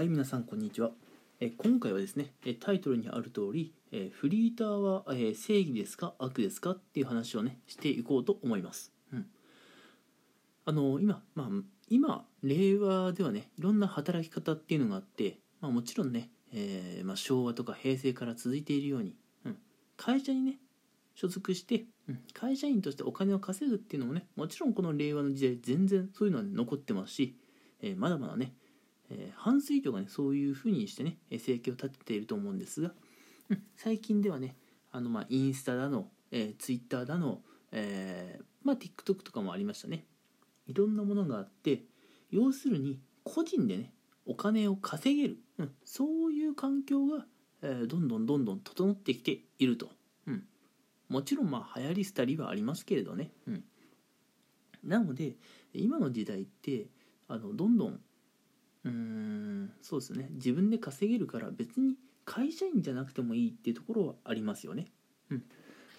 はい皆さんこんにちは。え今回はですねえタイトルにある通りえフリーターはえ正義ですか悪ですかっていう話をねしていこうと思います、うん、あの今まあ今令和ではねいろんな働き方っていうのがあって、まあ、もちろんね、えーまあ、昭和とか平成から続いているように、うん、会社にね所属して、うん、会社員としてお金を稼ぐっていうのもねもちろんこの令和の時代全然そういうのは、ね、残ってますし、えーまだまだねえー半数以上がねそういうふうにしてねえ生計を立てていると思うんですが、うん、最近ではねあのまあインスタだの、えー、ツイッターだの、えーまあ TikTok とかもありましたね。いろんなものがあって要するに個人でねお金を稼げる、うん、そういう環境が、えーどんどんどんどん整ってきていると、うん、もちろんまあ流行り廃りはありますけれどね、うん、なので今の時代ってあのどんどんうーんそうですね自分で稼げるから別に会社員じゃなくてもいいっていうところはありますよね。うん、っ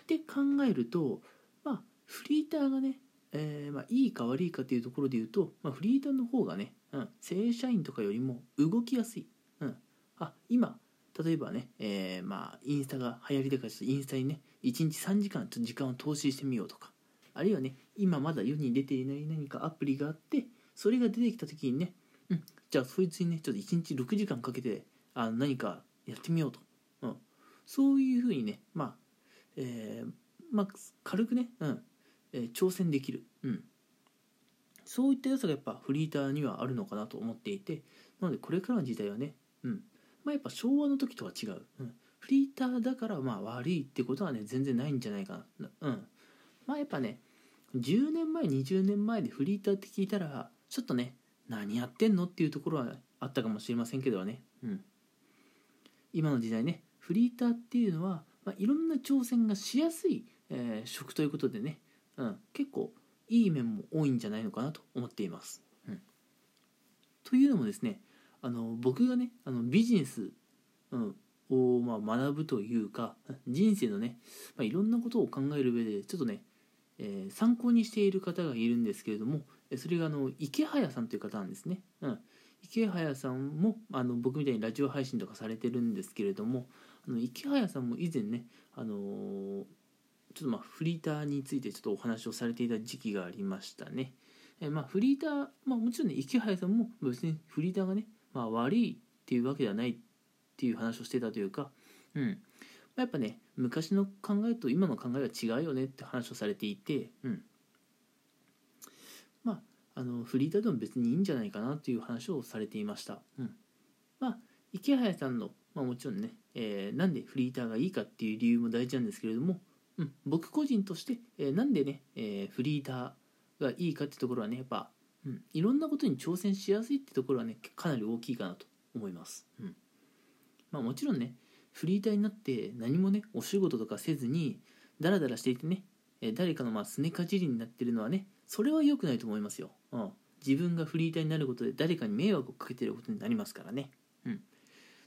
て考えるとまあフリーターがね、えーまあ、いいか悪いかっていうところで言うと、まあ、フリーターの方がね、うん、正社員とかよりも動きやすい。うん、あ今例えばね、えーまあ、インスタが流行りだからちょっとインスタにね1日3時間ちょっと時間を投資してみようとかあるいはね今まだ世に出ていない何かアプリがあってそれが出てきた時にねうん、じゃあそいつにねちょっと1日6時間かけてあ何かやってみようと、うん、そういうふうにねまあ、えーまあ、軽くね、うん。えー挑戦できる、うん、そういった良さがやっぱフリーターにはあるのかなと思っていてなのでこれからの時代はね、うん。まあ、やっぱ昭和の時とは違う、うん、フリーターだからまあ悪いってことはね全然ないんじゃないかな、うん、まあやっぱね10年前20年前でフリーターって聞いたらちょっとね何やってんのっていうところはあったかもしれませんけどね、うん、今の時代ねフリーターっていうのは、まあ、いろんな挑戦がしやすい、えー職ということでね、うん、結構いい面も多いんじゃないのかなと思っています。うん、というのもですねあの僕がねあのビジネス、うん、をまあ学ぶというか人生のね、まあ、いろんなことを考える上でちょっとね、えー参考にしている方がいるんですけれどもそれがあの池早さんという方なんですね。うん、池早さんもあの僕みたいにラジオ配信とかされてるんですけれどもあの池早さんも以前ね、あのーちょっとまあフリーターについてちょっとお話をされていた時期がありましたね。えまあフリーター、まあ、もちろんね池早さんも別にフリーターがね、まあ、悪いっていうわけではないっていう話をしてたというか、うんま、やっぱね昔の考えと今の考えは違うよねって話をされていて、うん、あのフリーターでも別にいいんじゃないかなという話をされていました。うん、まあ池早さんの、まあ、もちろんね、えーなんでフリーターがいいかっていう理由も大事なんですけれども、うん、僕個人として、えーなんでね、えーフリーターがいいかってところはねやっぱ、うん、いろんなことに挑戦しやすいってところはねかなり大きいかなと思います。うん。まあ、もちろんねフリーターになって何もねお仕事とかせずにダラダラしていてね誰かのまあすねかじりになってるのはねそれは良くないと思いますよ、うん、自分がフリーターになることで誰かに迷惑をかけてることになりますからね、うん、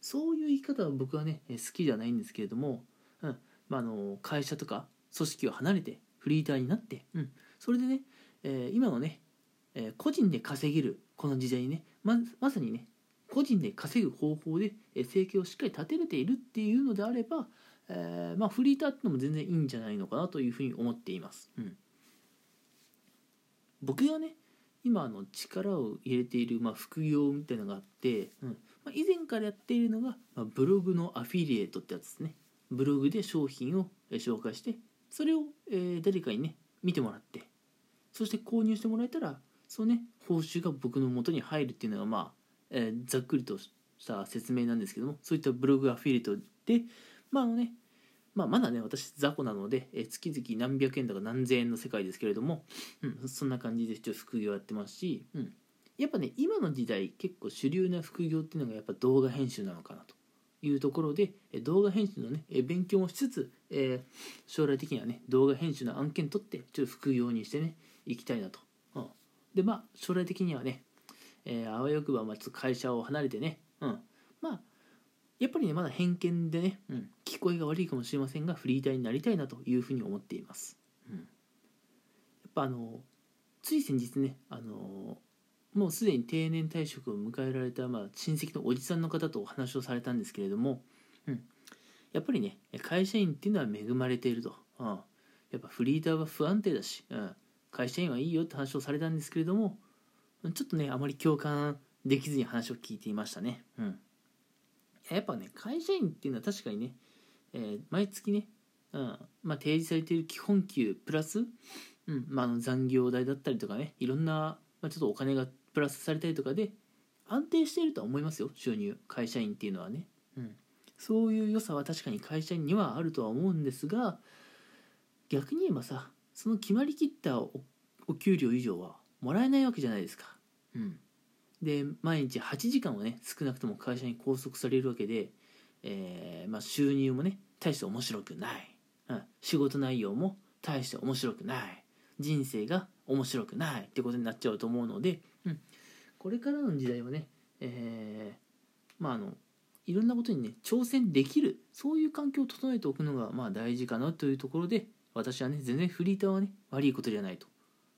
そういう言い方は僕はね好きじゃないんですけれども、うん。まあ、の会社とか組織を離れてフリーターになって、うん、それでね、えー今のね、えー個人で稼げるこの時代にねままさにね個人で稼ぐ方法で生計をしっかり立てれているっていうのであれば、えーまあ、フリーターってのも全然いいんじゃないのかなというふうに思っています。うん、僕がね今の力を入れている、まあ、副業みたいなのがあって、うん。まあ、以前からやっているのが、まあ、ブログのアフィリエイトってやつですね。ブログで商品を紹介してそれを、え誰かにね見てもらってそして購入してもらえたらそのね報酬が僕の元に入るっていうのがまあ、えざっくりとした説明なんですけどもそういったブログアフィリエイトでまああのねまあ、まだね私雑魚なので、え月々何百円とか何千円の世界ですけれども、うん、そんな感じで一応副業やってますし、うん、やっぱね今の時代結構主流な副業っていうのがやっぱ動画編集なのかなというところでえ動画編集のねえ勉強もしつつ、えー将来的にはね動画編集の案件取ってちょっと副業にしてねいきたいなと、うん、でまあ将来的にはね、えーあわよくばまあちょっと会社を離れてね、うん、まあやっぱりねまだ偏見でね、うん、聞こえが悪いかもしれませんがフリーターになりたいなというふうに思っています、うん、やっぱあのつい先日ねあのもうすでに定年退職を迎えられた、まあ、親戚のおじさんの方とお話をされたんですけれども、うん、やっぱりね会社員っていうのは恵まれていると、うん、やっぱフリーターは不安定だし、うん、会社員はいいよって話をされたんですけれどもちょっとねあまり共感できずに話を聞いていましたね、うん、やっぱね会社員っていうのは確かにね、えー、毎月ね、うんまあ、提示されている基本給プラス、うんまあ、の残業代だったりとかねいろんな、まあ、ちょっとお金がプラスされたりとかで安定しているとは思いますよ収入会社員っていうのはね、うん、そういう良さは確かに会社員にはあるとは思うんですが逆に言えばさその決まりきったお給料以上はもらえないわけじゃないですか。うん、で毎日8時間はね少なくとも会社に拘束されるわけで、えー、まあ、収入もね大して面白くない、うん、仕事内容も大して面白くない。人生が面白くない。ってことになっちゃうと思うので、うん、これからの時代はね、えー、まああのいろんなことにね挑戦できるそういう環境を整えておくのがまあ大事かなというところで私はね全然フリーターはね悪いことじゃないと。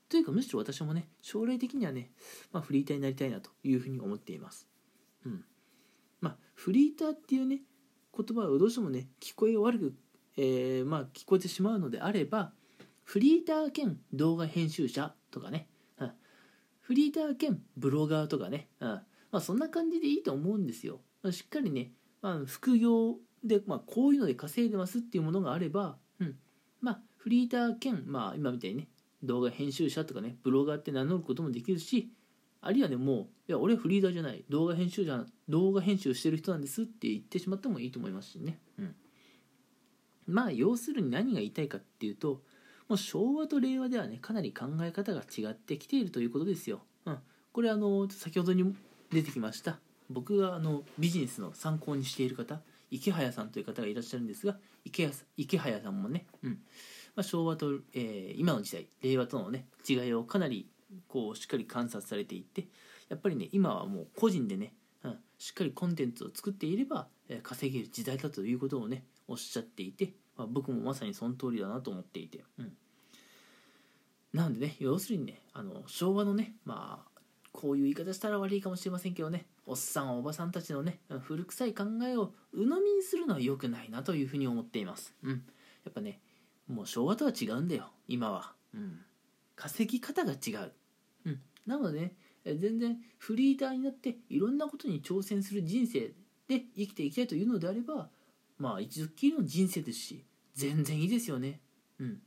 というかむしろ私もね将来的にはね、まあ、フリーターになりたいなというふうに思っています。うんまあ、フリーターっていうね言葉はどうしてもね聞こえ悪く、えー、まあ、聞こえてしまうのであればフリーター兼動画編集者とかね、うん、フリーター兼ブロガーとかね、うんまあ、そんな感じでいいと思うんですよ。しっかりね、まあ、副業で、まあ、こういうので稼いでますっていうものがあれば、うん、まあフリーター兼、まあ、今みたいにね動画編集者とかねブロガーって名乗ることもできるしあるいはねもういや俺フリーターじゃない動画編集者動画編集してる人なんですって言ってしまってもいいと思いますしね、うん、まあ要するに何が言いたいかっていうともう昭和と令和ではねかなり考え方が違ってきているということですよ、うん、これあの先ほどに出てきました。僕があのビジネスの参考にしている方池早さんという方がいらっしゃるんですが池池早さんもね、うん。まあ、昭和と、えー、今の時代令和とのね違いをかなりこうしっかり観察されていてやっぱりね今はもう個人でね、うん、しっかりコンテンツを作っていれば、えー、稼げる時代だということをねおっしゃっていて、まあ、僕もまさにその通りだなと思っていて、うん、なんでね要するにねあの昭和のねまあこういう言い方したら悪いかもしれませんけどねおっさんおばさんたちのね古臭い考えを鵜呑みにするのは良くないなというふうに思っています。うん、やっぱねもう昭和とは違うんだよ今は。うん、稼ぎ方が違う。うん、なのでね全然フリーターになっていろんなことに挑戦する人生で生きていきたいというのであればまあ一度きりの人生ですし全然いいですよね。うん、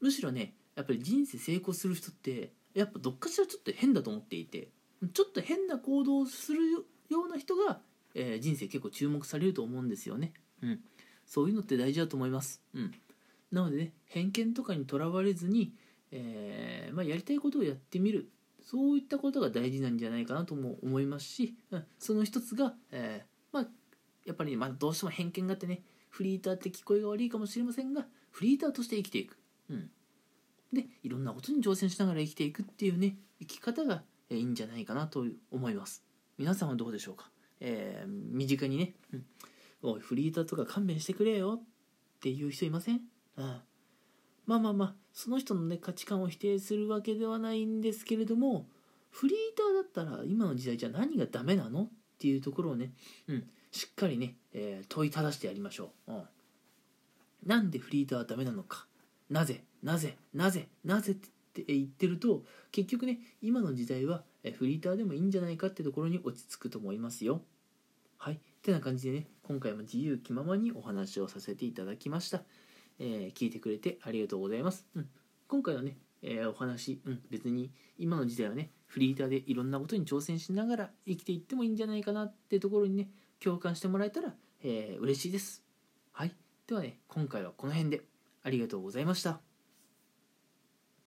むしろねやっぱり人生成功する人ってやっぱどっかしらちょっと変だと思っていてちょっと変な行動をするような人が、えー、人生結構注目されると思うんですよね。うん、そういうのって大事だと思います。うん、なのでね偏見とかにとらわれずに、えー、まあ、やりたいことをやってみる。そういったことが大事なんじゃないかなとも思いますし、うん、その一つが、えー、まあ、やっぱり、ねまあ、どうしても偏見があってねフリーターって聞こえが悪いかもしれませんがフリーターとして生きていく。うん。でいろんなことに挑戦しながら生きていくっていうね生き方がいいんじゃないかなと思います。皆さんはどうでしょうか、えー、身近にね、うん、おいフリーターとか勘弁してくれよっていう人いません、うん、まあまあまあその人のね価値観を否定するわけではないんですけれどもフリーターだったら今の時代じゃ何がダメなのっていうところをね、うん、しっかりね、えー、問いただしてやりましょう、うん、なんでフリーターはダメなのか。なぜなぜなぜなぜって言ってると結局ね今の時代はフリーターでもいいんじゃないかってところに落ち着くと思いますよ。はい。ってな感じでね今回も自由気ままにお話をさせていただきました、えー、聞いてくれてありがとうございます、うん、今回はね、えー、お話、うん、別に今の時代はねフリーターでいろんなことに挑戦しながら生きていってもいいんじゃないかなってところにね共感してもらえたら、えー、嬉しいです。はい。ではね今回はこの辺でありがとうございました。